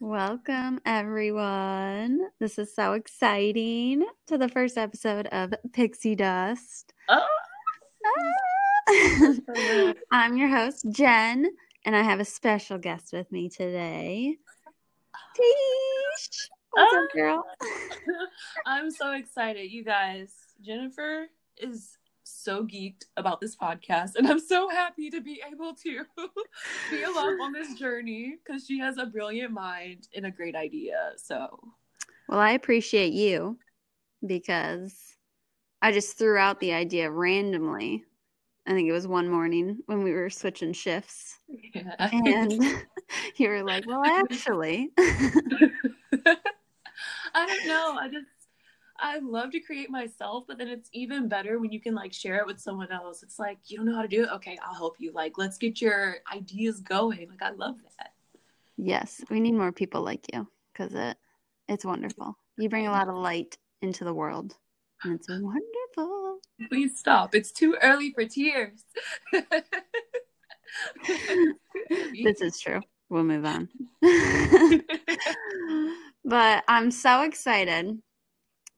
Welcome, everyone. This is so exciting to the first episode of Pixie Dust. Oh. Ah. I'm your host, Jen, and I have a special guest with me today. Tish. What's up, Ah. girl? I'm so excited, you guys. Jennifer is so geeked about this podcast, and I'm so happy to be able to be along on this journey because she has a brilliant mind and a great idea. So, Well, I appreciate you because I just threw out the idea randomly. I think it was one morning when we were switching shifts. yeah. And you were like, well, actually. I don't know. I just I love to create myself, but then it's even better when you can like share it with someone else. It's like you don't know how to do it. Okay, I'll help you. Like let's get your ideas going. Like I love that. yes, we need more people like you because it, it's wonderful. You bring a lot of light into the world, and it's wonderful. Please stop. It's too early for tears. this is true. We'll move on. but I'm so excited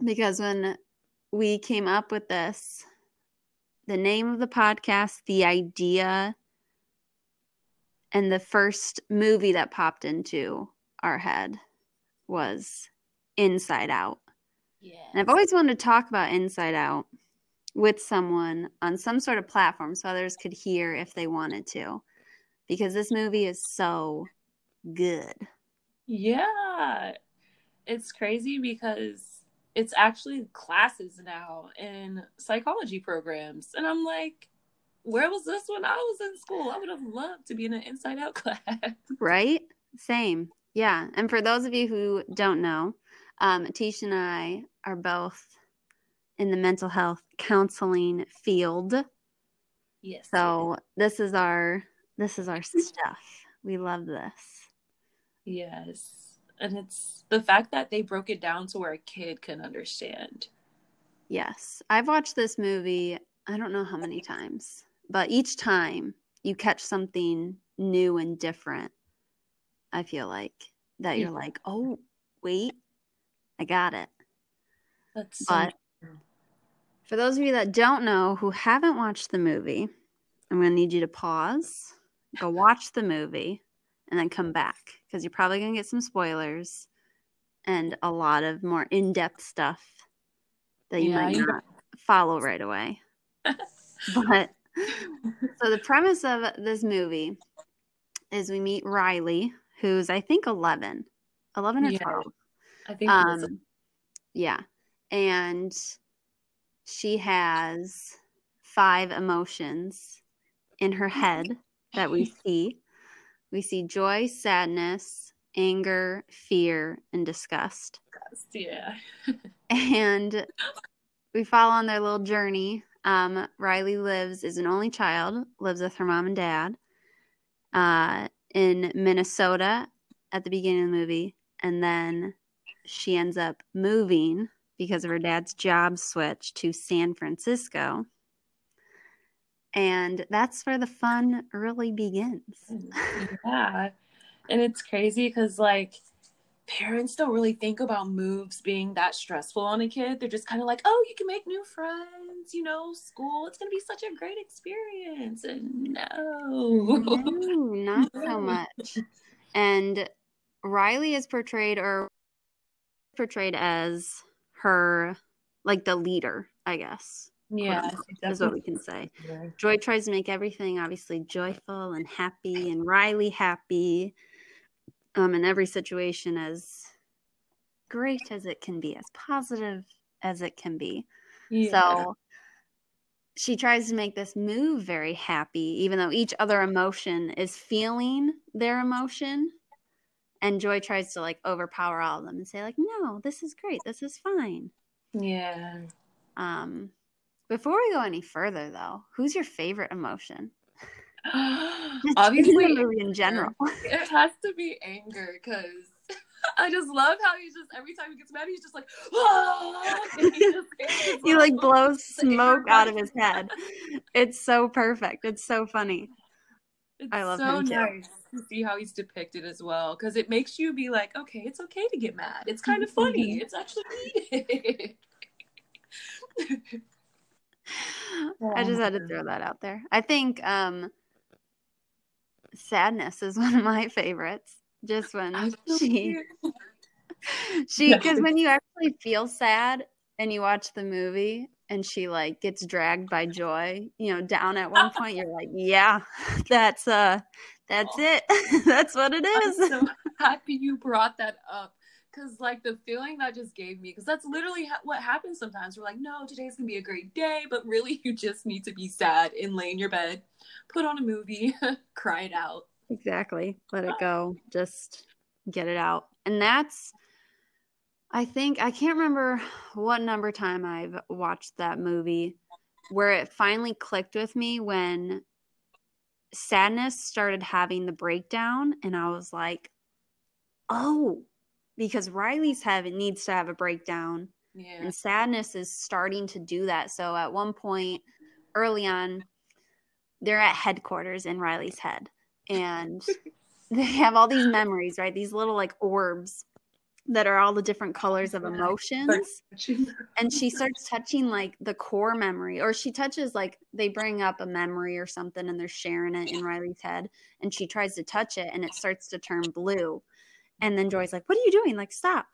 because when we came up with this, the name of the podcast, the idea, and the first movie that popped into our head was Inside Out. yeah. And I've always wanted to talk about Inside Out with someone on some sort of platform so others could hear if they wanted to. Because this movie is so good. Yeah. It's crazy because it's actually classes now in psychology programs. And I'm like, where was this when I was in school? I would have loved to be in an inside out class. Right? Same. Yeah. And for those of you who don't know, um, Tish and I are both in the mental health counseling field. Yes. So this is our this is our stuff. We love this. Yes. And it's the fact that they broke it down to where a kid can understand. Yes. I've watched this movie I don't know how many times, but each time you catch something new and different. I feel like that you're Yeah. like, "Oh, wait. I got it." That's so But for those of you that don't know who haven't watched the movie, I'm going to need you to pause, go watch the movie, and then come back because you're probably going to get some spoilers and a lot of more in depth stuff that you Yeah, might you- not follow right away. But so the premise of this movie is we meet Riley, who's I think 11, 11 or Yeah. 12. I think Um, yeah, and she has five emotions in her head that we see. We see joy, sadness, anger, fear, and disgust. yeah. And we follow on their little journey. Um, Riley lives is an only child, lives with her mom and dad uh, in Minnesota at the beginning of the movie, and then she ends up moving because of her dad's job switch to San Francisco. And that's where the fun really begins. Mm, yeah. And it's crazy because, like, parents don't really think about moves being that stressful on a kid. They're just kind of like, oh, you can make new friends, you know, school, it's going to be such a great experience. And no. No, not so much. And Riley is portrayed or portrayed as her like the leader, I guess. Yeah. that's what we can say. Joy tries to make everything obviously joyful and happy and Riley happy. Um in every situation as great as it can be, as positive as it can be. Yeah. So she tries to make this move very happy, even though each other emotion is feeling their emotion. And Joy tries to like overpower all of them and say, like, no, this is great. This is fine. yeah. Um, before we go any further though, who's your favorite emotion? In Obviously, the in general. it has to be anger because I just love how he's just every time he gets mad, he's just like, ah! and he just he like blows smoke out of his head. It's so perfect. It's so funny. It's I love so him too. nice to see how he's depicted as well because it makes you be like, okay, it's okay to get mad. It's kind of funny. It's actually needed. I just had to throw that out there. I think um sadness is one of my favorites. Just when she she because when you actually feel sad and you watch the movie and she like gets dragged by joy, you know, down at one point, you're like, yeah, that's uh that's it. that's what it is. I'm so happy you brought that up because, like, the feeling that just gave me, because that's literally ha- what happens sometimes. We're like, no, today's gonna be a great day, but really, you just need to be sad and lay in your bed, put on a movie, cry it out. Exactly. Let it ah. go. Just get it out. And that's I think I can't remember what number time I've watched that movie where it finally clicked with me when sadness started having the breakdown and I was like, "Oh, because Riley's having needs to have a breakdown Yeah. and sadness is starting to do that. So at one point early on, they're at headquarters in Riley's head, and they have all these memories, right? These little like orbs that are all the different colors of emotions. And she starts touching like the core memory, or she touches like they bring up a memory or something and they're sharing it in Riley's head, and she tries to touch it and it starts to turn blue. And then Joy's like, What are you doing? Like, stop.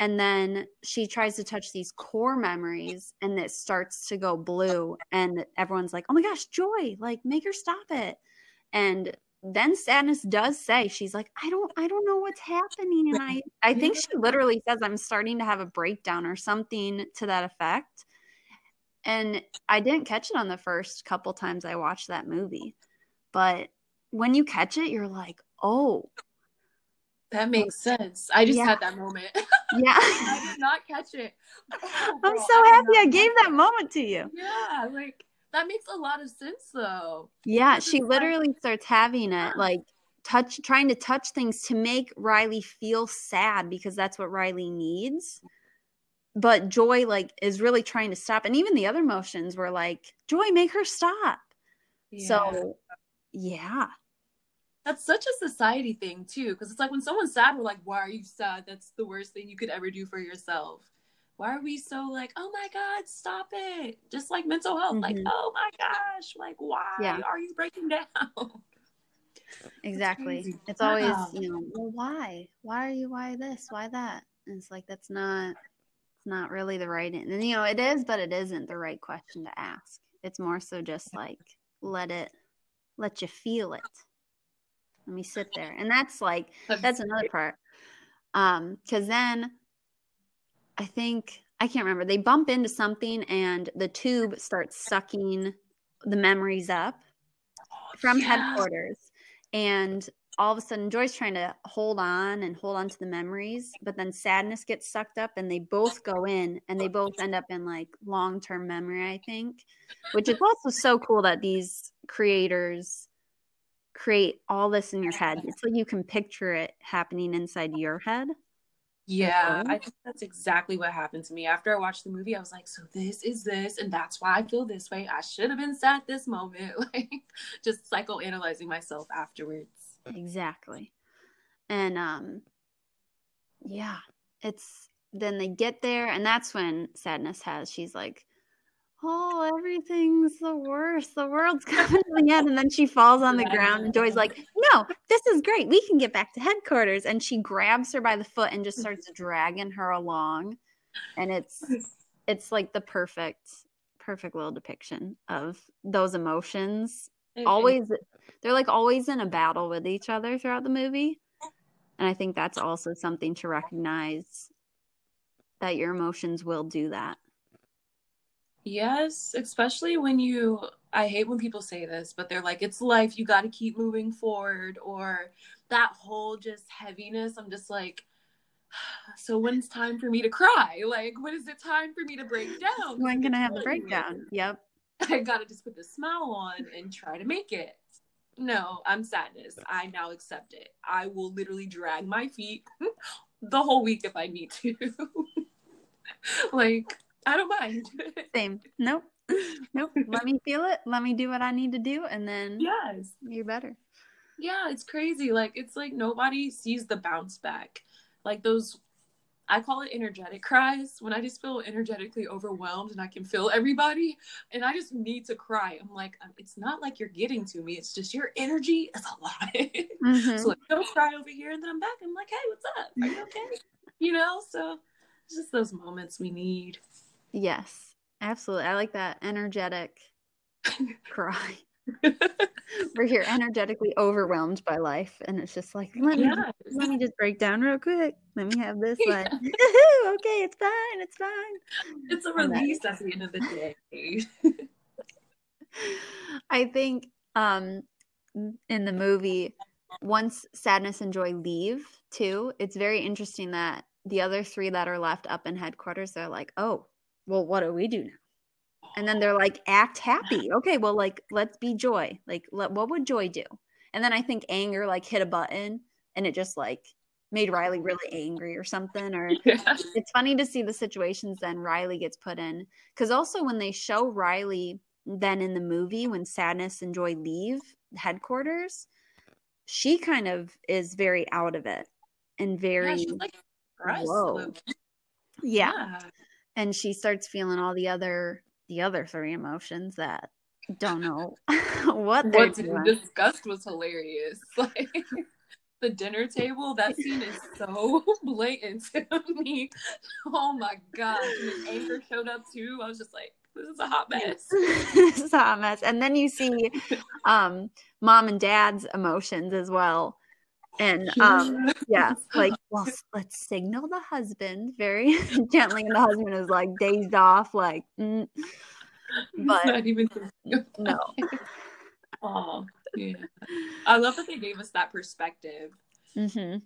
And then she tries to touch these core memories and it starts to go blue. And everyone's like, Oh my gosh, Joy, like, make her stop it. And then sadness does say she's like i don't i don't know what's happening and i i think she literally says i'm starting to have a breakdown or something to that effect and i didn't catch it on the first couple times i watched that movie but when you catch it you're like oh That oh, makes sense. I just Yeah. had that moment. yeah I did not catch it. Oh, i'm so did happy i gave catch that moment to you Yeah, like that makes a lot of sense though. yeah This she is like- literally starts having it like touch trying to touch things to make riley feel sad because that's what riley needs but joy like is really trying to stop and even the other motions were like joy make her stop Yeah. so yeah That's such a society thing too, because it's like when someone's sad, we're like, "Why are you sad? That's the worst thing you could ever do for yourself." Why are we so like, "Oh my god, stop it!" Just like mental health, like, Mhm. "Oh my gosh, like why Yeah. are you breaking down?" exactly it's always Wow. you know well why why are you why this why that and it's like that's not it's not really the right and you know it is but it isn't the right question to ask it's more so just like let it let you feel it let me sit there. And that's like that's another part. Um because then i think i can't remember they bump into something and the tube starts sucking the memories up from Yeah. headquarters. And all of a sudden joy's trying to hold on and hold on to the memories but then sadness gets sucked up and they both go in and they both end up in like long-term memory i think which is also so cool that these creators create all this in your head like you can picture it happening inside your head Yeah, I think that's exactly what happened to me. After I watched the movie, I was like, so this is this, and that's why I feel this way. I should have been sad this moment. Like, just psychoanalyzing myself afterwards. Exactly. And um yeah, it's then they get there and that's when sadness has she's like, "Oh, everything's the worst. The world's coming to the end." And then she falls on the ground and Joy's like, "No, this is great. We can get back to headquarters." And she grabs her by the foot and just starts dragging her along. And it's it's like the perfect perfect little depiction of those emotions mm-hmm. always they're like always in a battle with each other throughout the movie and i think that's also something to recognize that your emotions will do that Yes, especially when you. I hate when people say this, but they're like, it's life. You got to keep moving forward, or that whole just heaviness. I'm just like, so when's time for me to cry? Like, when is it time for me to break down? when can i have the breakdown yep I gotta just put the smile on and try to make it. No, I'm sadness. I now accept it. I will literally drag my feet the whole week if I need to. like, I don't mind. same nope nope. Let me feel it. Let me do what I need to do, and then yes, you're better. Yeah, it's crazy. Like it's like nobody sees the bounce back. Like those I call it energetic cries when I just feel energetically overwhelmed and I can feel everybody and I just need to cry. I'm like, um, it's not like you're getting to me. It's just your energy is a lot. Mm-hmm. so like, go cry over here and then I'm back. I'm like, hey, what's up? Are you okay? you know, so it's just those moments we need. Yes, absolutely. I like that energetic cry. We're here energetically overwhelmed by life, and it's just like let me yes. let me just break down real quick. Let me have this like okay, it's fine, it's fine. It's a release at the end of the day. I think um in the movie, once sadness and joy leave too, it's very interesting that the other three that are left up in headquarters, they're like, oh, well, what do we do now? and then they're like act happy. Okay well like let's be joy. Like let, what would joy do? And then i think anger like hit a button and it just like made riley really angry or something or yeah. it's funny to see the situations then riley gets put in. Because also when they show riley then in the movie when sadness and joy leave headquarters she kind of is very out of it and very yeah, like whoa. Yeah. yeah and she starts feeling all the other the other three emotions that don't know what they're What's doing. disgust was hilarious. Like the dinner table, that scene is so blatant to me. Oh my god. When anger showed up too, I was just like, this is a hot mess. this is a hot mess. And then you see um mom and dad's emotions as well. And um yeah, like well let's signal the husband very gently and the husband is like dazed off, like mm but not even no. oh, yeah. I love that they gave us that perspective. Mm-hmm.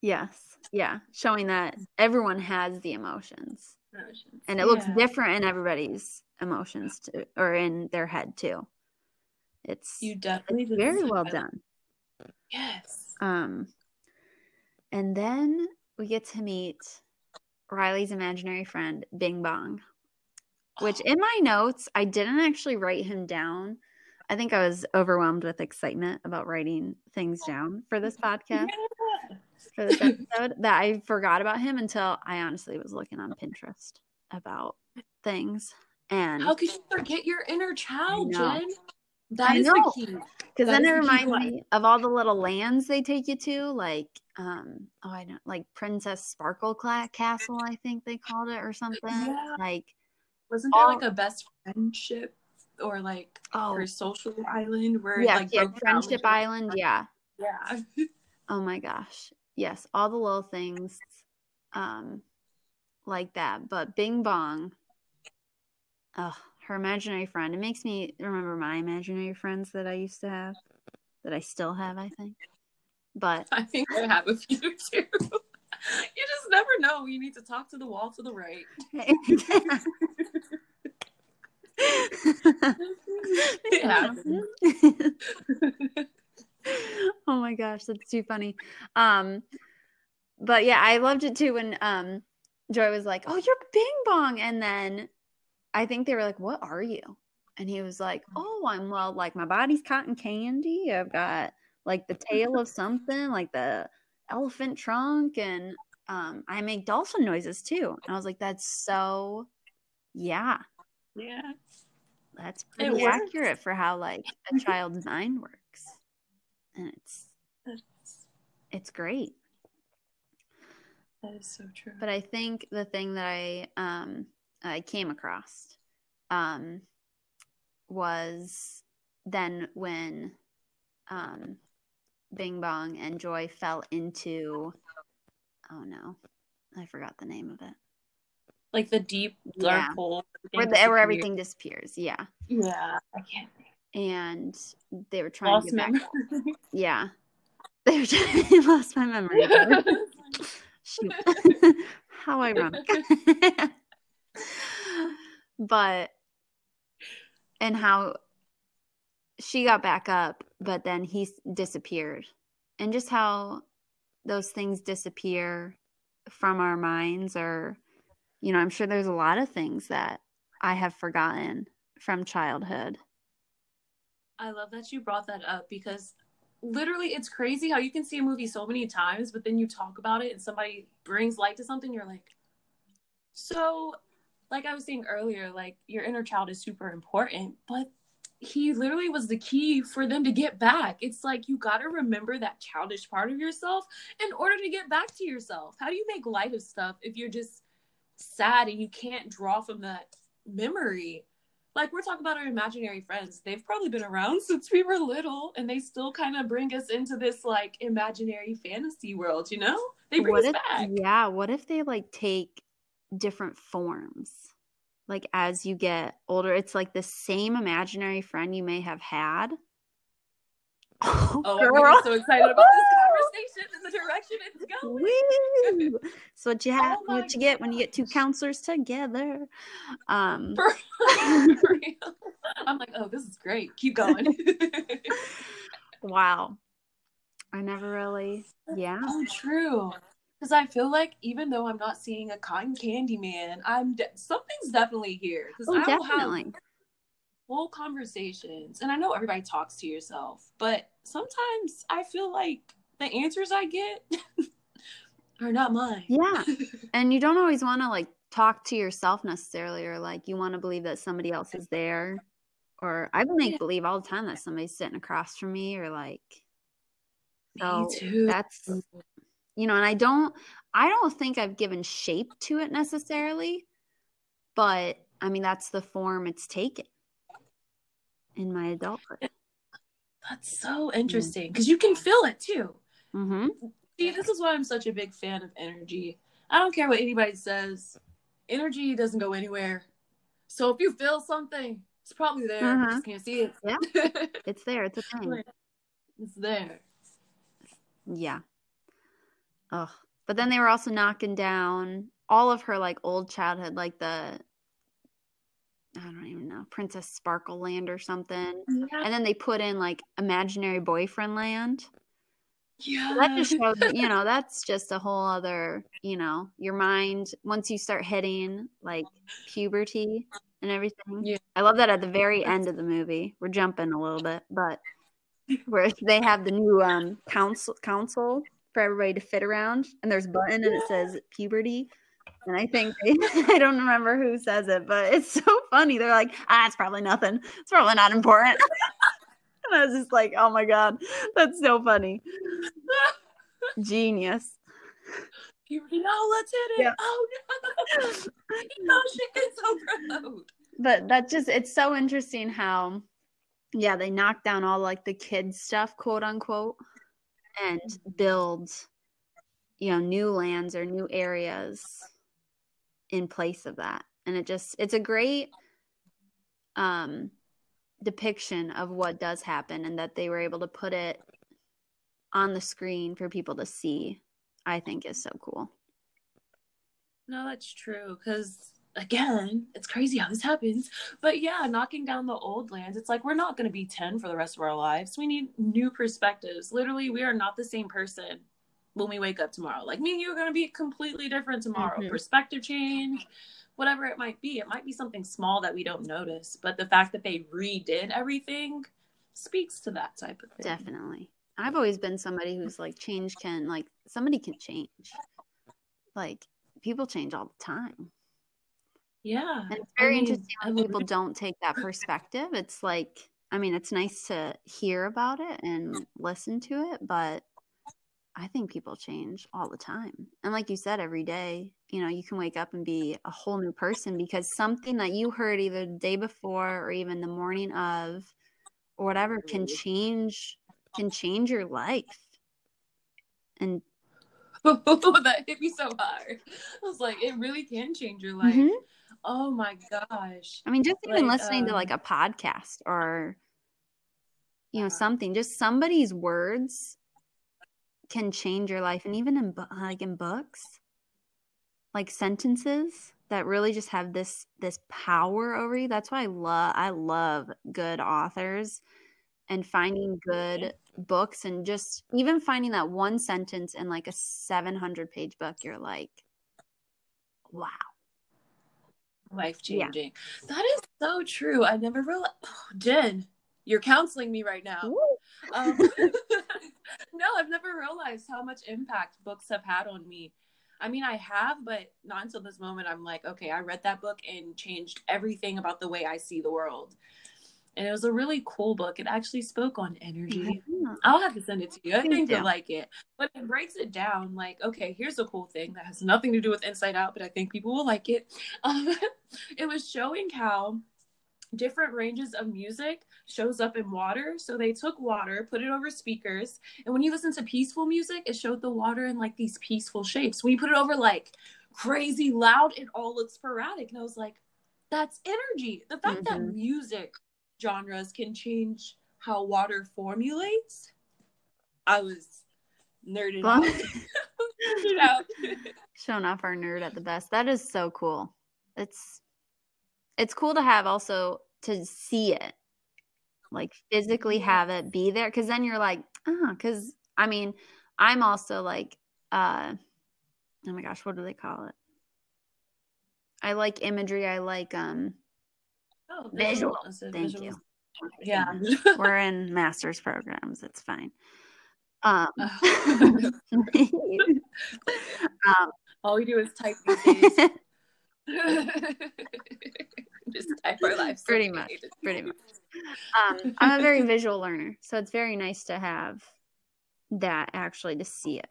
Yes, yeah, showing that everyone has the emotions, emotions. and it looks different in everybody's emotions too, or in their head too. It's you definitely it's very well done. Yes. Um, and then we get to meet Riley's imaginary friend, Bing Bong which in my notes, I didn't actually write him down. I think I was overwhelmed with excitement about writing things down for this podcast. Yeah. For this episode, that I forgot about him until I honestly was looking on Pinterest about things. And how could you forget your inner child, Jen? That is the key. Because then it reminds me of all the little lands they take you to, like um, oh, I don't like Princess Sparkle Castle, I think they called it, or something. Yeah. Like wasn't there like a best friendship or like oh. or social island where yeah, like yeah, friendship island, yeah. Yeah. oh my gosh. Yes, all the little things um like that. But Bing Bong, oh, her imaginary friend. It makes me remember my imaginary friends that I used to have, that I still have, I think. But I think I have a few too. you just never know. You need to talk to the wall to the right. oh my gosh, that's too funny. Um, but yeah, I loved it too when um Joy was like, "Oh, you're Bing Bong," and then I think they were like, "What are you?" And he was like, "Oh, I'm well, like my body's cotton candy. I've got like the tail of something, like the elephant trunk and um, I make dolphin noises too. And I was like, that's so, yeah. Yeah. That's pretty accurate for how like a child's mind works. And it's, it's great. That is so true. But I think the thing that I, um, I came across, um, was then when, um, Bing Bong and Joy fell into oh no, I forgot the name of it. Like the deep dark yeah. hole where, the, where everything disappears. Yeah. Yeah, I can't. And they were trying lost to get back. yeah, they were trying. to lost my memory. Shoot, how ironic. But and how she got back up, but then he disappeared. And just how those things disappear from our minds, or, you know, I'm sure there's a lot of things that I have forgotten from childhood. I love that you brought that up because literally it's crazy how you can see a movie so many times, but then you talk about it and somebody brings light to something, you're like, so like I was saying earlier, like your inner child is super important, but he literally was the key for them to get back. It's like you got to remember that childish part of yourself in order to get back to yourself. How do you make light of stuff if you're just sad and you can't draw from that memory? Like we're talking about our imaginary friends. They've probably been around since we were little and they still kind of bring us into this like imaginary fantasy world, you know? They bring what us if, back. Yeah, what if they like take different forms? like as you get older it's like the same imaginary friend you may have had. Oh, oh i'm so excited about this conversation and the direction it's going. Woo! so what you have oh what you get when you get two counselors together. Um For, i'm like oh this is great. Keep going. Wow. I never really yeah. Oh true because I feel like even though I'm not seeing a cotton candy man, I'm de- something's definitely here. Because oh, I definitely. have full conversations, and I know everybody talks to yourself, but sometimes I feel like the answers I get are not mine. Yeah, and you don't always want to like talk to yourself necessarily, or like you want to believe that somebody else is there. Or I make yeah. believe all the time that somebody's sitting across from me, or like. So me too. That's you know and i don't i don't think i've given shape to it necessarily but i mean that's the form it's taken in my adulthood. That's so interesting because you can feel it too. Mm-hmm. see this is why i'm such a big fan of energy. I don't care what anybody says. Energy doesn't go anywhere. So if you feel something it's probably there. Mm-hmm. you just can't see it. Yeah. It's there. It's a thing. It's there. Yeah Oh, but then they were also knocking down all of her like old childhood, like the I don't even know Princess Sparkle Land or something, yeah. and then they put in like Imaginary Boyfriend Land. Yeah, that just shows you know that's just a whole other you know your mind once you start hitting like puberty and everything. Yeah. I love that at the very end of the movie. We're jumping a little bit, but where they have the new um council council for everybody to fit around, and there's a button and it says puberty. And I think I don't remember who says it, but it's so funny. They're like, ah, it's probably nothing. It's probably not important. and I was just like, oh my god, that's so funny. Genius. Puberty. No, let's hit it. Yeah. Oh no. no, she so proud. But that just it's so interesting how yeah, they knock down all like the kids stuff, quote unquote and build you know new lands or new areas in place of that. And it just it's a great um depiction of what does happen and that they were able to put it on the screen for people to see i think is so cool. No that's true. Because again, it's crazy how this happens. But yeah, knocking down the old lands, it's like we're not going to be 10 for the rest of our lives. We need new perspectives. Literally, we are not the same person when we wake up tomorrow. Like me and you are going to be completely different tomorrow. Mm-hmm. Perspective change, whatever it might be. It might be something small that we don't notice, but the fact that they redid everything speaks to that type of thing. Definitely. I've always been somebody who's like change can like somebody can change. Like people change all the time. Yeah. And it's very I mean, interesting when people don't take that perspective. It's like, I mean, it's nice to hear about it and listen to it, but I think people change all the time. And like you said, every day, you know, you can wake up and be a whole new person because something that you heard either the day before or even the morning of or whatever can change can change your life. And that hit me so hard. I was like, it really can change your life. Mm-hmm. Oh my gosh. I mean, just even like, listening um, to like a podcast or, you know, something, just somebody's words can change your life. And even in, like in books, like sentences that really just have this, this power over you. That's why I love, I love good authors and finding good books and just even finding that one sentence in like a 700 page book, you're like, wow life changing. Yeah. That is so true. I never realized. Oh, Jen, you're counseling me right now. Um, no, I've never realized how much impact books have had on me. I mean, I have, but not until this moment. I'm like, okay, I read that book and changed everything about the way I see the world. And it was a really cool book. It actually spoke on energy. Mm-hmm. I'll have to send it to you. I think you'll like it. But it breaks it down like, okay, here's a cool thing that has nothing to do with Inside Out, but I think people will like it. Um, it was showing how different ranges of music shows up in water. So they took water, put it over speakers, and when you listen to peaceful music, it showed the water in like these peaceful shapes. When you put it over like crazy loud, it all looks sporadic. And I was like, that's energy. The fact mm-hmm. that music genres can change how water formulates. I was nerded out. Showing off our nerd at the best. That is so cool. It's it's cool to have also to see it like physically have it be there because then you're like ah because i mean i'm also like uh oh my gosh what do they call it i like imagery i like um oh, visual thank visual. you yeah we're in master's programs it's fine um, um all we do is type these days just type our lives. Pretty much. Pretty much. Um, I'm a very visual learner, so it's very nice to have that actually to see it,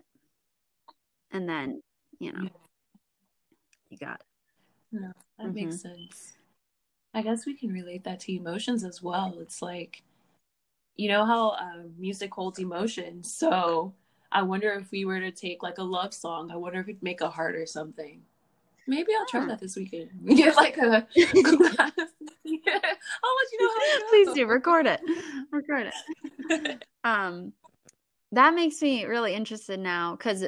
and then you know, you got it. No, that mm-hmm. makes sense. I guess we can relate that to emotions as well. It's like, you know how uh, music holds emotion. So I wonder if we were to take like a love song, I wonder if we'd make a heart or something. Maybe I'll try that this weekend. Get like a class. yeah. I'll let you know how Please do record it. Record it. um, that makes me really interested now because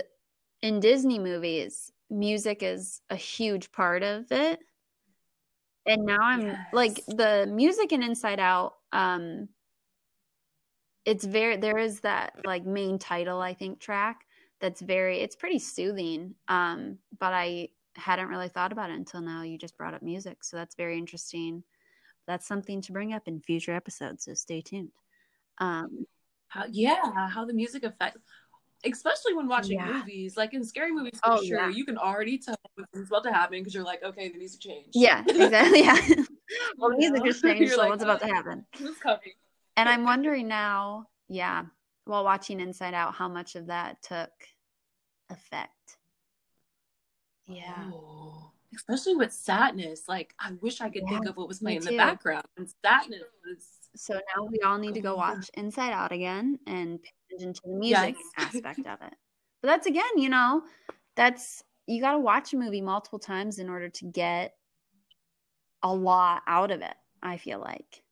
in Disney movies, music is a huge part of it. And now I'm yes. like the music in Inside Out. Um, it's very there is that like main title I think track that's very it's pretty soothing. Um, but I hadn't really thought about it until now. You just brought up music, so that's very interesting. That's something to bring up in future episodes. So stay tuned. Um, how, yeah, how the music affects, especially when watching yeah. movies. Like in scary movies, for oh, sure, yeah. you can already tell what's about to happen because you're like, okay, the music changed. Yeah, exactly. Yeah. well, the music has changed, so like, what's about to happen? Who's coming? And I'm wondering now, yeah, while watching Inside Out, how much of that took effect yeah. Oh, especially with sadness. Like I wish I could yeah, think of what was playing in the background. And sadness was so now we all need to go watch Inside Out again and attention to the music yes. aspect of it. But that's again, you know, that's you got to watch a movie multiple times in order to get a lot out of it. I feel like.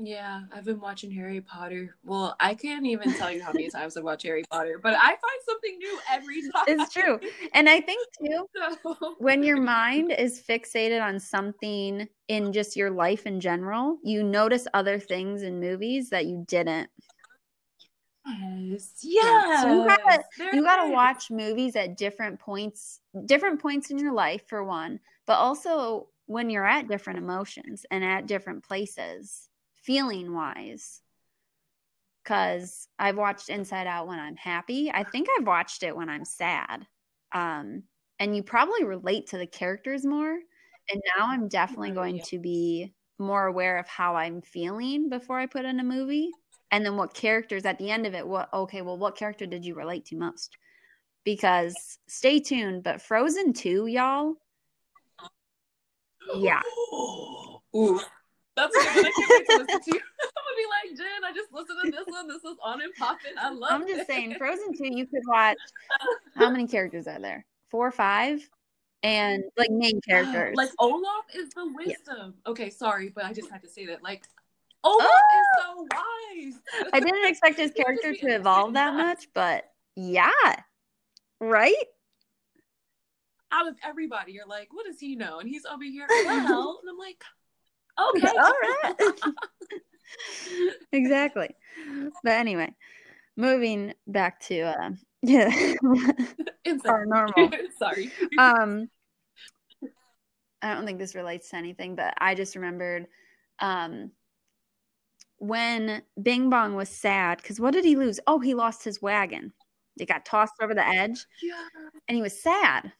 Yeah, I've been watching Harry Potter. Well, I can't even tell you how many times I've watched Harry Potter, but I find something new every time. It's true. And I think too, so. when your mind is fixated on something in just your life in general, you notice other things in movies that you didn't. Yes. Yeah. So you gotta, you gotta watch movies at different points, different points in your life for one, but also when you're at different emotions and at different places feeling wise because I've watched Inside Out when I'm happy. I think I've watched it when I'm sad. Um, and you probably relate to the characters more. And now I'm definitely going to be more aware of how I'm feeling before I put in a movie. And then what characters at the end of it, what, okay, well, what character did you relate to most? Because stay tuned, but Frozen 2, y'all. Yeah. Ooh. That's a good. I can't wait to listen to you. I'm gonna be like, Jen, I just listened to this one. This was on and popping. I love I'm just it. saying, Frozen 2, you could watch how many characters are there? Four or five? And like main characters. Like Olaf is the wisdom. Yeah. Okay, sorry, but I just had to say that. Like Olaf oh! is so wise. I didn't expect his character to evolve that much, but yeah. Right? Out of everybody, you're like, what does he know? And he's over here, well, and I'm like, Okay. All right. exactly. But anyway, moving back to uh yeah. our normal. Sorry. Um I don't think this relates to anything, but I just remembered um, when Bing Bong was sad because what did he lose? Oh, he lost his wagon. It got tossed over the edge, Yeah. and he was sad.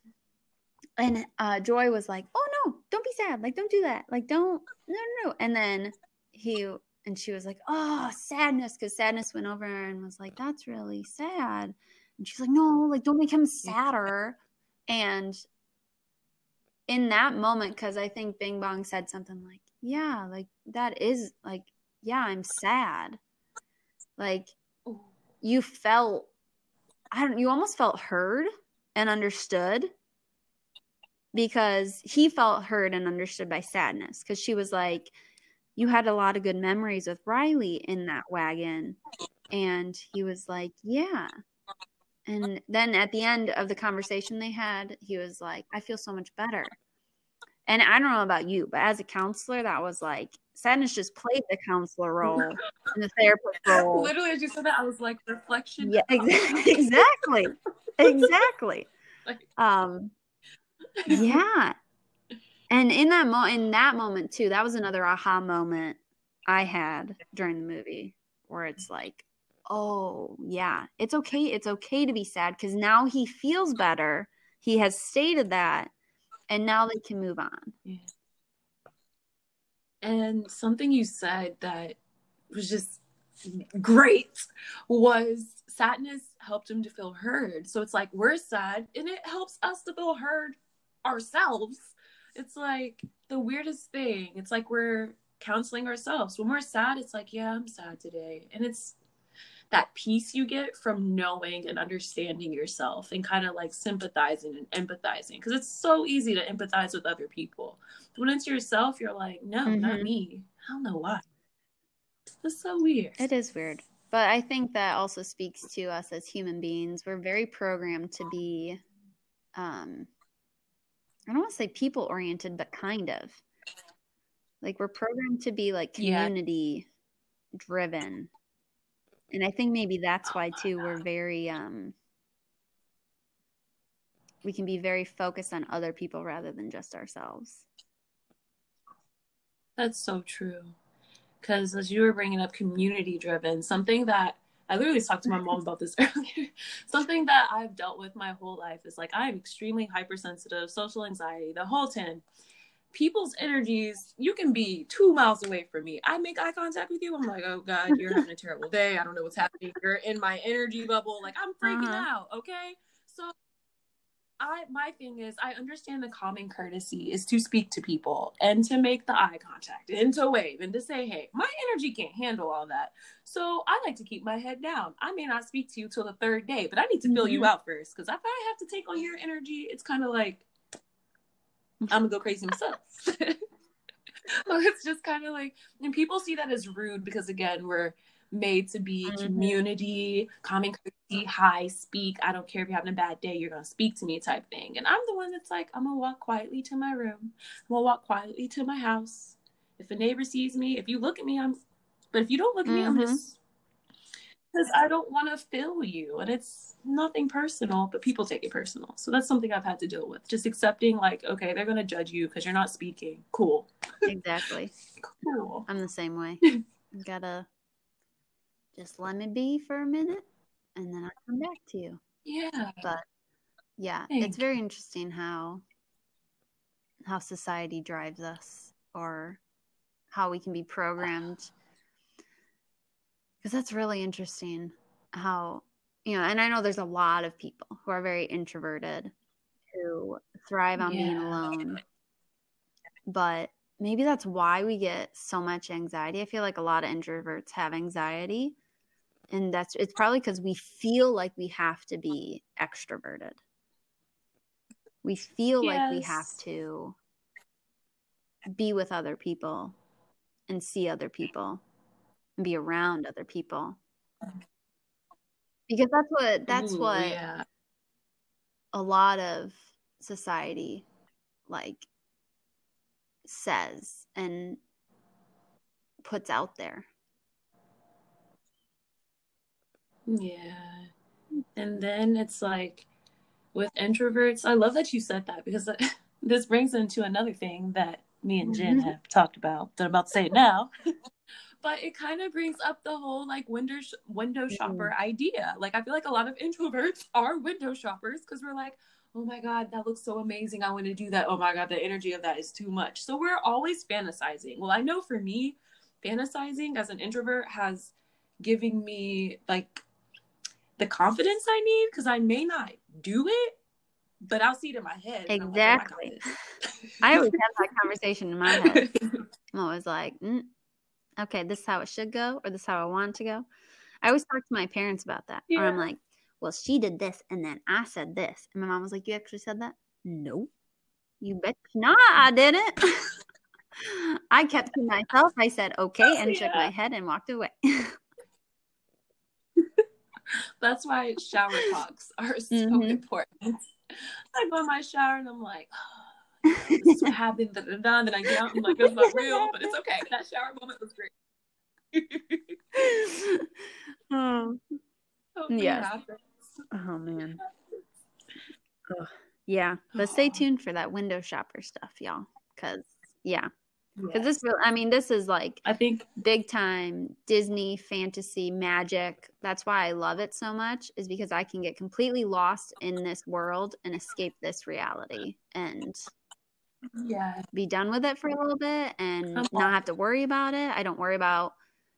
And uh, Joy was like, "Oh no, don't be sad. Like, don't do that. Like, don't no no no." And then he and she was like, "Oh, sadness," because sadness went over and was like, "That's really sad." And she's like, "No, like, don't make him sadder." And in that moment, because I think Bing Bong said something like, "Yeah, like that is like, yeah, I'm sad." Like oh. you felt, I don't, you almost felt heard and understood because he felt heard and understood by sadness because she was like, You had a lot of good memories with Riley in that wagon. And he was like, Yeah. And then at the end of the conversation they had, he was like, I feel so much better. And I don't know about you, but as a counselor, that was like, sadness just played the counselor role and the therapist role. Literally, as you said that, I was like, reflection. Yeah, exactly. Exactly. exactly. Um, yeah. And in that mo- in that moment too, that was another aha moment I had during the movie where it's like, oh yeah, it's okay. It's okay to be sad because now he feels better. He has stated that, and now they can move on. yeah. And something you said that was just great was sadness helped him to feel heard. So it's like we're sad and it helps us to feel heard ourselves. It's like the weirdest thing. It's like we're counseling ourselves. When we're sad, it's like, yeah, I'm sad today. And it's that peace you get from knowing and understanding yourself and kind of like sympathizing and empathizing because it's so easy to empathize with other people. When it's yourself, you're like, no, not Mhm. me. I don't know why. That's so weird. It is weird. But I think that also speaks to us as human beings. We're very programmed to be, um, I don't want to say people oriented, but kind of. Like we're programmed to be like Yeah. community driven. And I think maybe that's why too we're very um we can be very focused on other people rather than just ourselves. That's so true. Because as you were bringing up community driven, something that I literally talked to my mom about this earlier. something that I've dealt with my whole life is like I'm extremely hypersensitive, social anxiety, the whole 10. People's energies, you can be two miles away from me. I make eye contact with you. I'm like, oh God, you're having a terrible day. I don't know what's happening. You're in my energy bubble. Like, I'm freaking Uh-huh. out. Okay. So I my thing is I understand the common courtesy is to speak to people and to make the eye contact and to wave and to say, hey, my energy can't handle all that. So I like to keep my head down. I may not speak to you till the third day, but I need to fill you Mhm. out first. Cause if I have to take on your energy, it's kind of like I'm gonna go crazy myself. So it's just kind of like and people see that as rude because again we're made to be Mhm. community common courtesy high speak i don't care if you're having a bad day you're gonna speak to me type thing. And i'm the one that's like i'm gonna walk quietly to my room. I'm gonna walk quietly to my house. If a neighbor sees me if you look at me i'm but if you don't look at me i'm just because i don't want to fill you and it's nothing personal but people take it personal so that's something i've had to deal with just accepting like okay they're gonna judge you because you're not speaking cool Exactly. cool I'm the same way. You gotta just let me be for a minute and then I'll come back to you. yeah But yeah, it's very interesting how how society drives us or how we can be programmed. Because that's really interesting how you know, and I know there's a lot of people who are very introverted who thrive on being alone. But maybe that's why we get so much anxiety. I feel like a lot of introverts have anxiety. And that's it's probably because we feel like we have to be extroverted. We feel like we have to be with other people and see other people and be around other people. Because that's what that's Ooh, what yeah a lot of society like says and puts out there. yeah and then it's like with introverts i love that you said that because this brings into another thing that me and Jen Mhm. have talked about. That I'm about to say it now. but it kind of brings up the whole like window sh- window shopper idea. Like I feel like a lot of introverts are window shoppers because we're like, oh my god, that looks so amazing. I want to do that. Oh my god, the energy of that is too much. So we're always fantasizing. Well, I know for me, fantasizing as an introvert has given me like the confidence I need because I may not do it, but I'll see it in my head. I'm like, oh, Exactly. I always have that conversation in my head. I'm always like, mm, okay, this is how it should go, or this is how I want it to go. I always talk to my parents about that. Or I'm like, well, she did this, and then I said this. And my mom was like, you actually said that? No. You bet not, I didn't. I kept to myself. I said, okay, and shook my head and walked away. That's why shower talks are so Mhm. important. I go in my shower and I'm like, oh, this happened. Da, da, da. Then I get out and I'm like, it's not real, but it's okay. That shower moment was great. oh, Yes. oh, man. Ugh. Yeah, but stay tuned for that window shopper stuff, y'all. Because, yeah. Because Yeah. this, I mean, this is like I think big time Disney fantasy magic. That's why I love it so much, is because I can get completely lost in this world and escape this reality and yeah, be done with it for a little bit and not have to worry about it. I don't worry about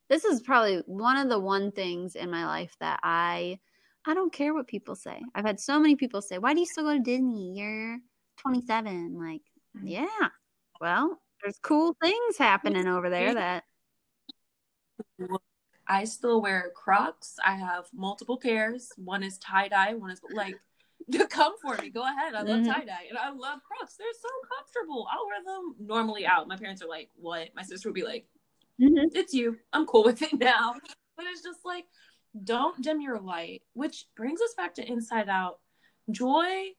this is probably one of the one things in my life that I I don't care what people say. I've had so many people say, "Why do you still go to Disney? You're 27." Like, yeah. Well, there's cool things happening over there that I still wear Crocs. I have multiple pairs. One is tie dye. One is like, come for me. Go ahead. I love Mhm. tie dye and I love Crocs. They're so comfortable. I'll wear them normally out. My parents are like, "What?" My sister would be like, "It's you. I'm cool with it now." But it's just like, don't dim your light. Which brings us back to Inside Out. Joy,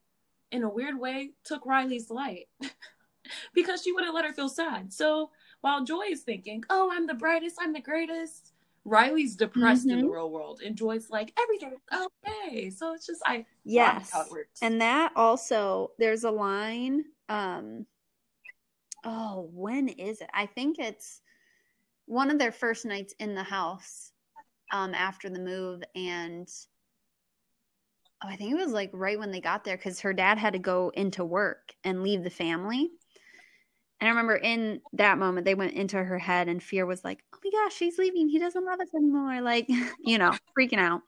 in a weird way, took Riley's light because she wouldn't let her feel sad. So while Joy is thinking, "Oh, I'm the brightest. I'm the greatest." Riley's depressed in the Mhm. real world, and Joy's like, everything's okay. So it's just I Yes. how it works. And that also, there's a line. Um, oh, when is it? I think it's one of their first nights in the house um, after the move. And oh, I think it was like right when they got there because her dad had to go into work and leave the family. And I remember in that moment, they went into her head, and fear was like, oh my gosh, she's leaving. He doesn't love us anymore. Like, you know, freaking out.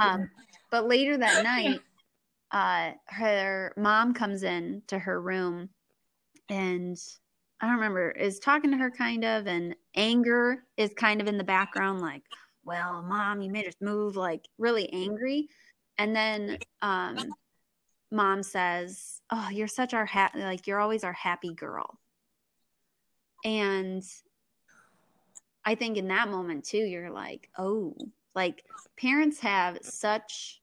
Um, but later that night, uh, her mom comes in to her room and I don't remember, is talking to her kind of, and anger is kind of in the background, like, well, mom, you made us move, like really angry. And then um, mom says, Oh, you're such our ha- like you're always our happy girl. And I think in that moment too, you're like, oh, like parents have such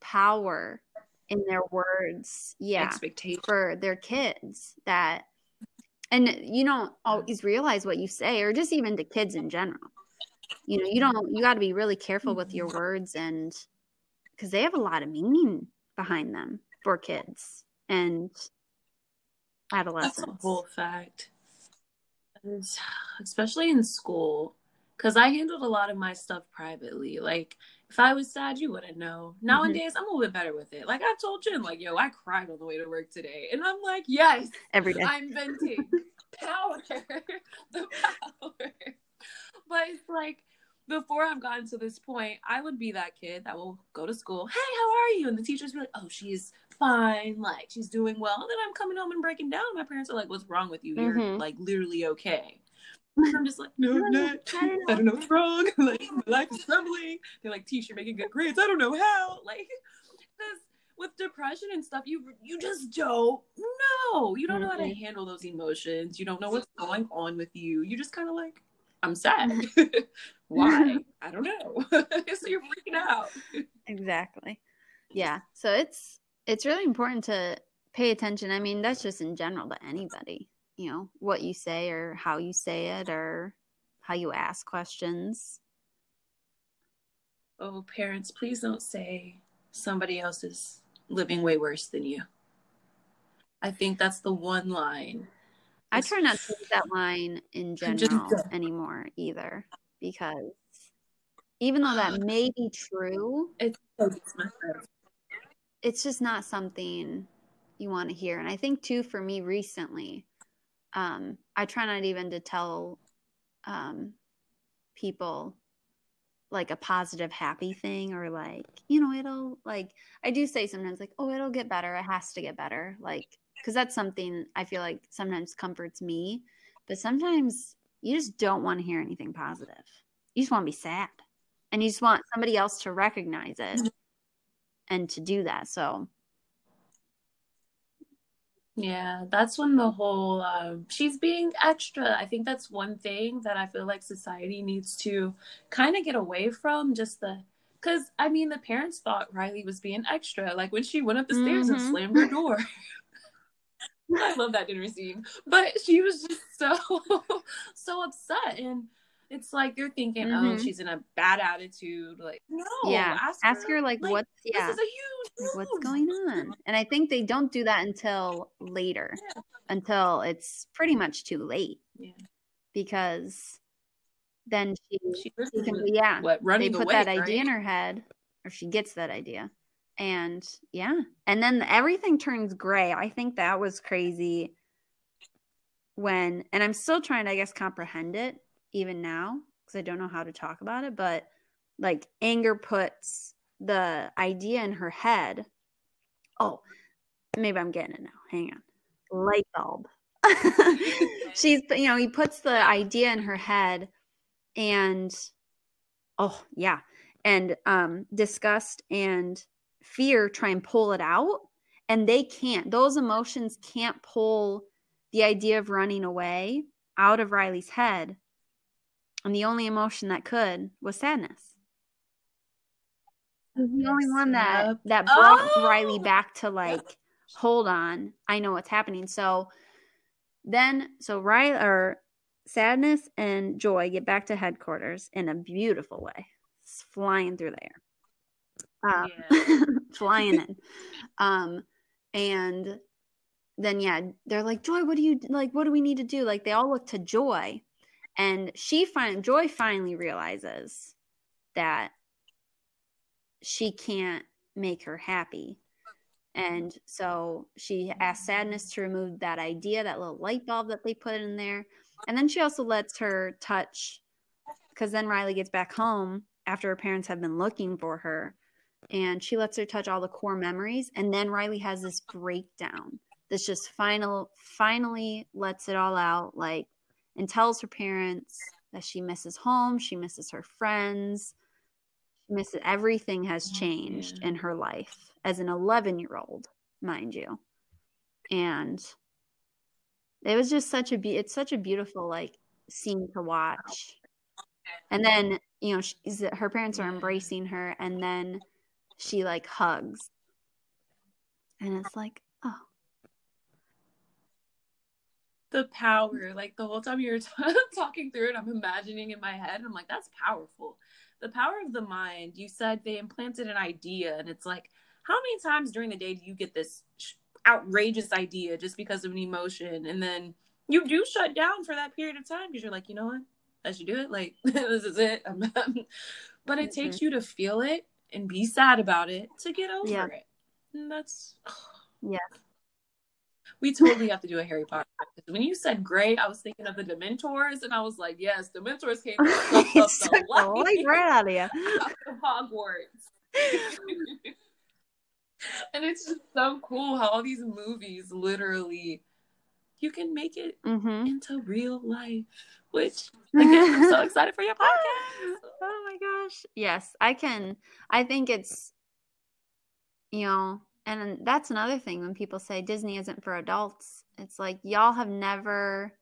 power in their words, yeah, Expectation. for their kids that, and you don't always realize what you say, or just even to kids in general. You know, you don't, you got to be really careful with your mm-hmm. words and because they have a lot of meaning behind them for kids and That's adolescents. a whole fact. Especially in school, because I handled a lot of my stuff privately. Like, if I was sad, you wouldn't know. Mm-hmm. Nowadays, I'm a little bit better with it. Like, I told Jen, like, yo, I cried on the way to work today. And I'm like, yes, Every day. I'm venting. power. the power. But it's like, before I've gotten to this point, I would be that kid that will go to school. Hey, how are you? And the teachers be like, oh, she's fine. Like, she's doing well. And then I'm coming home and breaking down. My parents are like, what's wrong with you? You're Mhm. like literally okay. And I'm just like, no, I'm not. I don't know what's wrong. like, my life is crumbling. They're like, Tish, you're making good grades. I don't know how. Like, because with depression and stuff, you you just don't know. You don't know how to Mhm. handle those emotions. You don't know what's going on with you. You just kind of like, I'm sad. Why? I don't know. so you're freaking out. exactly yeah so it's it's really important to pay attention i mean that's just in general to anybody you know what you say or how you say it or how you ask questions Oh, parents, please don't say somebody else is living way worse than you. I think that's the one line. I try not to use that line in general anymore either because even though that may be true, it's so dismissive. It's just not something you want to hear. And I think too for me recently, um, I try not even to tell um, people like a positive happy thing or like you know it'll like i do say sometimes like oh it'll get better. It has to get better. Like because that's something i feel like sometimes comforts me. But sometimes you just don't want to hear anything positive. You just want to be sad. And you just want somebody else to recognize it. And to do that so yeah, that's when the whole um, she's being extra. I think that's one thing that I feel like society needs to kind of get away from. Just the because I mean, the parents thought Riley was being extra. Like when she went up the mm-hmm. stairs and mm-hmm. slammed her door. I love that dinner scene, but she was just so so upset and it's like you're thinking, oh, mm-hmm. oh, she's in a bad attitude. Like, no, yeah, ask, ask her, her, like, like, what's yeah, this is a huge what's going on. And I think they don't do that until later, yeah. until it's pretty much too late. Yeah, because then she, she, she can, yeah, what, they put that idea right? in her head, or she gets that idea, and yeah, and then everything turns gray. I think that was crazy when, and I'm still trying to, I guess, comprehend it even now because I don't know how to talk about it, but like anger puts the idea in her head. Oh, maybe I'm getting it now. Hang on. Light bulb. She's, you know, he puts the idea in her head and, oh, yeah. And um, disgust and fear try and pull it out. And they can't. Those emotions can't pull the idea of running away out of Riley's head and the only emotion that could was sadness. the only one that that brought oh! Riley back to like, hold on, I know what's happening. So then, so Riley or sadness and joy get back to headquarters in a beautiful way, it's flying through the air, um, yeah. flying in, um, and then yeah, they're like, Joy, what do you like? What do we need to do? Like they all look to Joy and she find Joy finally realizes that she can't make her happy. And so she asks Sadness to remove that idea, that little light bulb that they put in there. And then she also lets her touch, because then Riley gets back home after her parents have been looking for her. And she lets her touch all the core memories. And then Riley has this breakdown this just final, finally lets it all out. Like, and tells her parents that she misses home, she misses her friends, she misses everything has oh, changed in her life as an 11 year old, mind you. And it was just such a be it's such a beautiful like scene to watch. And then, you know, she's her parents are embracing her and then she like hugs. And it's like, oh, the power like the whole time you're t- talking through it i'm imagining in my head i'm like that's powerful. The power of the mind you said they implanted an idea and it's like how many times during the day do you get this outrageous idea just because of an emotion? And then you do shut down for that period of time because you're like you know what? I should do it. Like this is it. But it mm-hmm. takes you to feel it and be sad about it to get over yeah. it. And that's yeah we totally have to do a Harry Potter. When you said gray, I was thinking of the Dementors, and I was like, yes, the Dementors came from the light right out of you. Hogwarts. and it's just so cool how all these movies literally you can make it mm-hmm. into real life. Which again, I'm so excited for your podcast. oh my gosh. Yes, I can I think it's you know and that's another thing when people say Disney isn't for adults. It's like y'all have never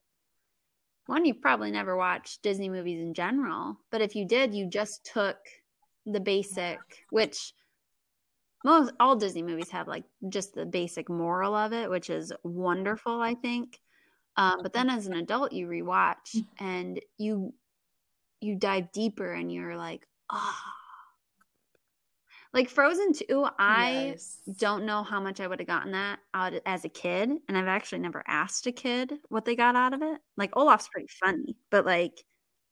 one you've probably never watched Disney movies in general, but if you did, you just took the basic which most all Disney movies have like just the basic moral of it, which is wonderful, I think. Um, but then as an adult, you rewatch mm-hmm. and you you dive deeper, and you're like, ah, oh, Like Frozen 2, I Yes. don't know how much I would have gotten that out as a kid, and I've actually never asked a kid what they got out of it. Like Olaf's pretty funny, but like,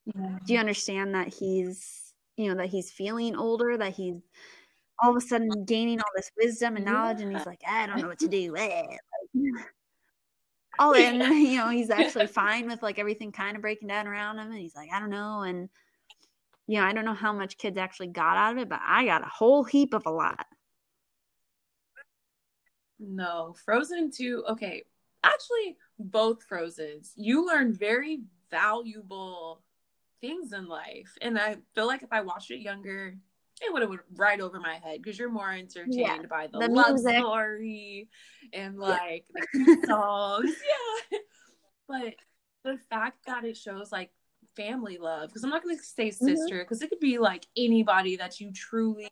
Yeah. do you understand that he's, you know, that he's feeling older, that he's all of a sudden gaining all this wisdom and knowledge, and he's like, I don't know what to do. eh," like, all in, you know, he's actually fine with like everything kind of breaking down around him, and he's like, I don't know, and you know, I don't know how much kids actually got out of it, but I got a whole heap of a lot. No, Frozen 2. Okay, actually, both Frozens. You learn very valuable things in life. And I feel like if I watched it younger, it would have went right over my head because you're more entertained Yeah, by the, the love music. story and like the songs. Yeah. But the fact that it shows like family love, because I'm not going to say Mm-hmm. sister, because it could be like anybody that you truly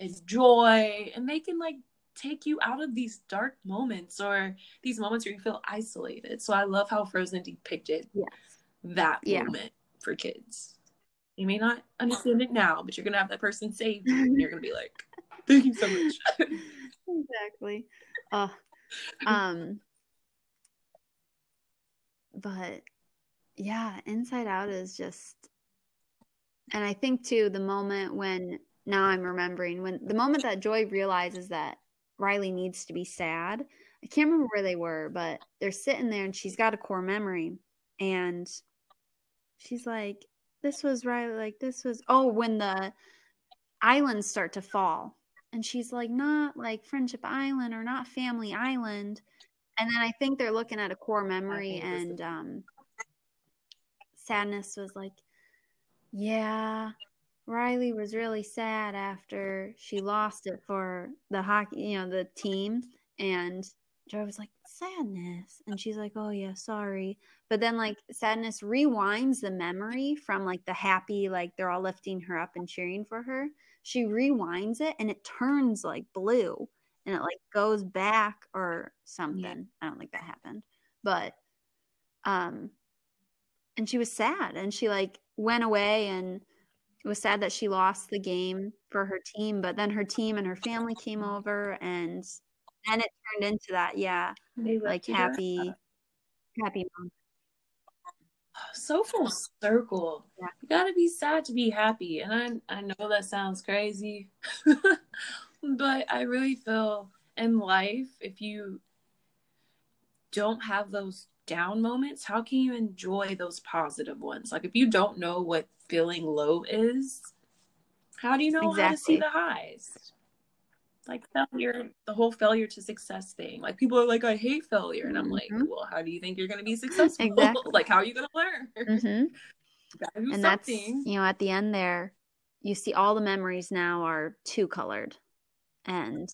enjoy and they can like take you out of these dark moments or these moments where you feel isolated. So I love how Frozen depicted Yes. that Yeah. moment for kids. You may not understand it now, but you're gonna have that person save you and you're gonna be like, Thank you so much. exactly. Uh, um, but yeah, Inside Out is just, and I think too, the moment when now I'm remembering when the moment that Joy realizes that Riley needs to be sad. I can't remember where they were, but they're sitting there and she's got a core memory, and she's like, "This was Riley. Like this was oh when the islands start to fall." and she's like not like friendship island or not family island and then i think they're looking at a core memory think this is- and um sadness was like yeah riley was really sad after she lost it for the hockey you know the team. And joy was like sadness. And she's like oh yeah sorry. But then like sadness rewinds the memory from like the happy like they're all lifting her up and cheering for her. She rewinds it and it turns like blue and it like goes back or something. I don't think that happened. But um and she was sad and she like went away and it was sad that she lost the game for her team, but then her team and her family came over and then it turned into that, yeah, They like lifted her happy happy moment. so full circle. Yeah. You gotta be sad to be happy. And I I know that sounds crazy. but I really feel in life, if you don't have those down moments, how can you enjoy those positive ones? Like if you don't know what feeling low is, how do you know how to see the highs? Like failure, the whole failure to success thing. Like people are like, I hate failure. And I'm like, Mhm. well, how do you think you're gonna be successful? Exactly. like how are you gonna learn? Mhm. You gotta and that's something. you know at the end there you see all the memories now are two colored and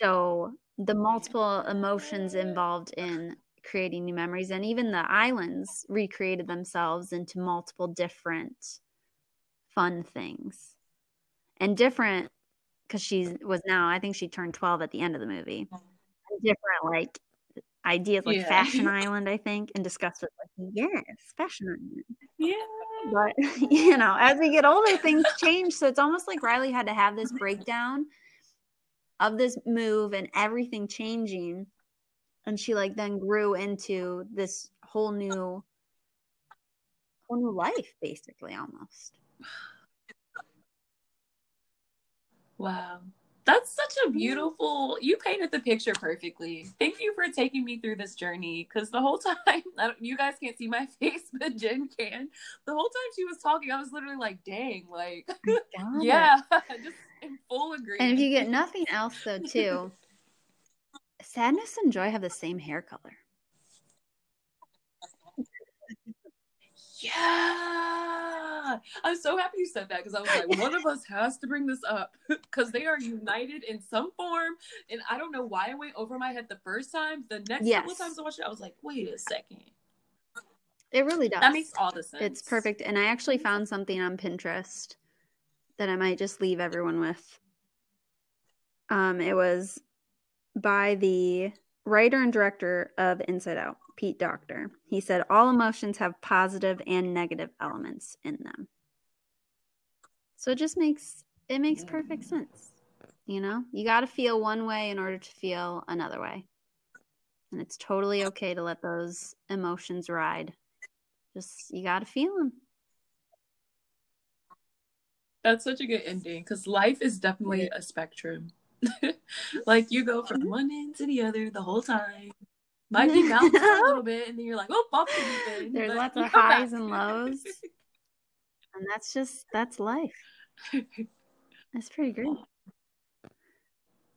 show the multiple emotions involved in creating new memories and even the islands recreated themselves into multiple different fun things. And different because she was now i think she turned 12 at the end of the movie. Different like ideas like Yeah. fashion island i think and discussed with like yes fashion island. Yeah. but you know as we get older things change. So it's almost like riley had to have this breakdown of this move and everything changing and she like then grew into this whole new whole new life basically almost Wow. That's such a beautiful. You painted the picture perfectly. Thank you for taking me through this journey. Because the whole time, I don't, you guys can't see my face, but Jen can. The whole time she was talking, I was literally like, "Dang!" Like, yeah, just in full agreement. and if you get nothing else though too sadness and joy have the same hair color Yeah. I'm so happy you said that because I was like, one of us has to bring this up because they are united in some form. And I don't know why it went over my head the first time. The next couple Yes. of times I watched it, I was like, wait a second. it really does That makes all the sense. It's perfect. And I actually found something on Pinterest that I might just leave everyone with. Um, it was by the writer and director of Inside Out, Pete Docter. He said all emotions have positive and negative elements in them. So it just makes it makes perfect sense. You know, you got to feel one way in order to feel another way. And it's totally okay to let those emotions ride. Just, you got to feel them. That's such a good ending because life is definitely a spectrum. like you go from one end to the other the whole time. Might be bouncing a little bit, and then you're like, "Oh, the deep There's lots of highs back. and lows, and that's just that's life. That's pretty great.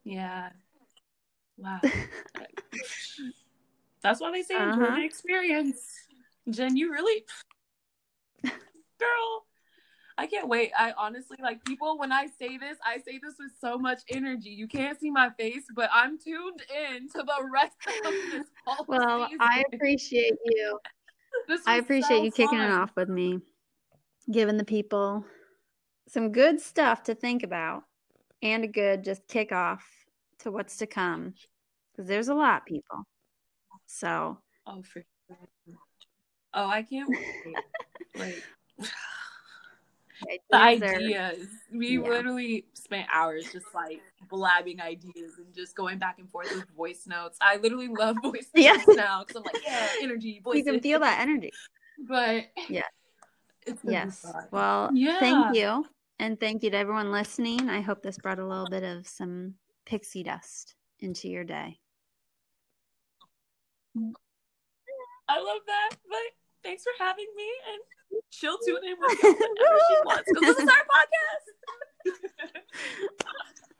Yeah. Wow. that's why they say enjoy uh-huh. the experience. Jen, you really, girl. I can't wait. I honestly like people when I say this, I say this with so much energy. You can't see my face, but I'm tuned in to the rest of this whole Well, season. I appreciate you. I appreciate so you kicking it off with me, giving the people some good stuff to think about and a good just kick off to what's to come because there's a lot, people. So, oh, for sure. Oh, I can't wait. like, the ideas. Are, we yeah. literally spent hours just like blabbing ideas and just going back and forth with voice notes. I literally love voice notes now because I'm like, yeah, energy, voice. You can feel that energy. But yeah, yes. Well, yeah. thank you, and thank you to everyone listening. I hope this brought a little bit of some pixie dust into your day. I love that. But thanks for having me and she'll tune in with whenever she wants because this is our podcast.